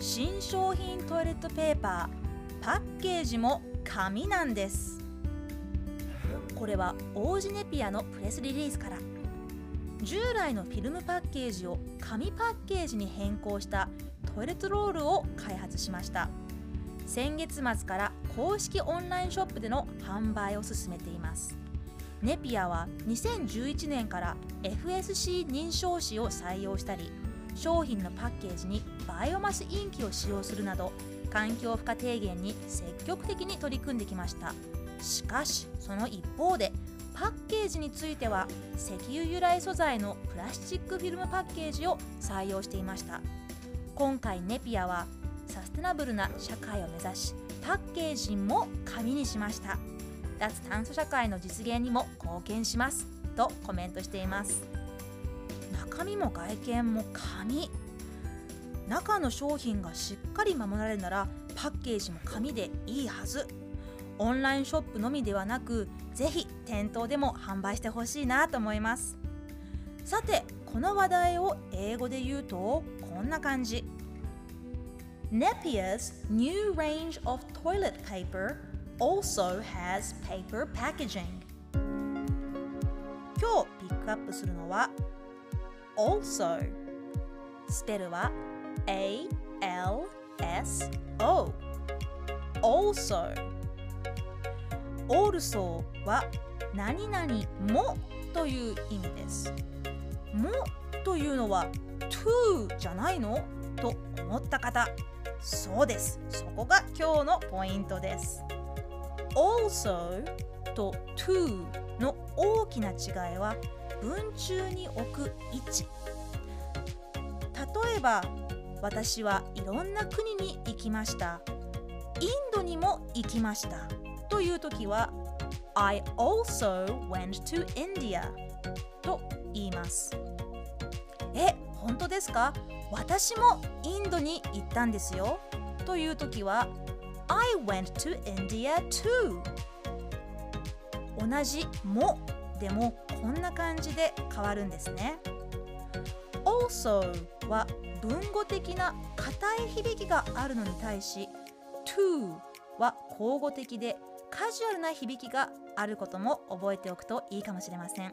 新商品トイレットペーパーパッケージも紙なんです。これは王子ネピアのプレスリリースから。従来のフィルムパッケージを紙パッケージに変更したトイレットロールを開発しました。先月末から公式オンラインショップでの販売を進めています。ネピアは2011年から FSC 認証紙を採用したり商品のパッケージにバイオマスインキを使用するなど環境負荷低減に積極的に取り組んできました。しかしその一方でパッケージについては石油由来素材のプラスチックフィルムパッケージを採用していました。今回ネピアはサステナブルな社会を目指しパッケージも紙にしました。脱炭素社会の実現にも貢献します。とコメントしています。中身も外見も紙。中の商品がしっかり守られるならパッケージも紙でいいはず。オンラインショップのみではなくぜひ店頭でも販売してほしいなと思います。さてこの話題を英語で言うとこんな感じ。Nepia's new range of toilet paper also has paper packaging. 今日ピックアップするのは also スペルは A L S O. Also also は何々もという意味です。もというのは to じゃないの？と思った方。そうです。そこが今日のポイントです。Also と to の大きな違いは文中に置く位置。例えば私はいろんな国に行きました。インドにも行きました。という時は I also went to India と言います。え、本当ですか？私もインドに行ったんですよ。という時は I went to India too 同じもでもこんな感じで変わるんですね。Also は文語的な硬い響きがあるのに対し to は口語的でカジュアルな響きがあることも覚えておくといいかもしれません。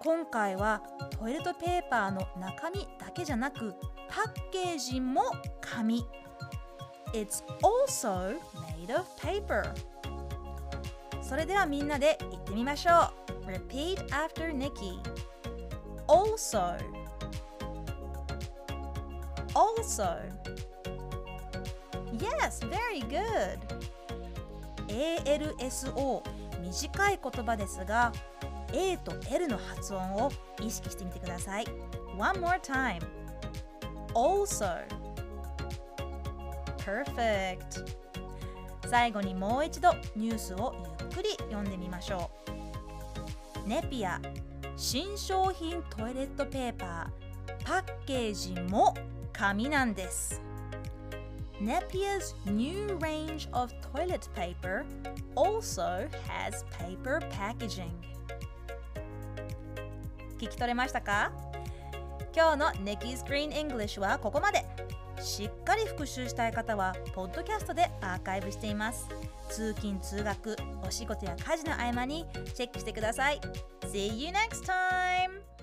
今回はトイレットペーパーの中身だけじゃなくパッケージも紙。It's also made of paper それではみんなで言ってみましょう。Repeat after Nikki Also Also Yes, very good ALSO 短い言葉ですが A と L の発音を意識してみてください One more time Also Perfect 最後にもう一度ニュースをゆっくり読んでみましょうネピア新商品トイレットペーパーパッケージも紙なんです Nepia's new range of toilet paper also has paper packaging 聞き取れましたか今日の Nikki's Green English はここまでしっかり復習したい方はポッドキャストでアーカイブしています通勤通学お仕事や家事の合間にチェックしてください See you next time!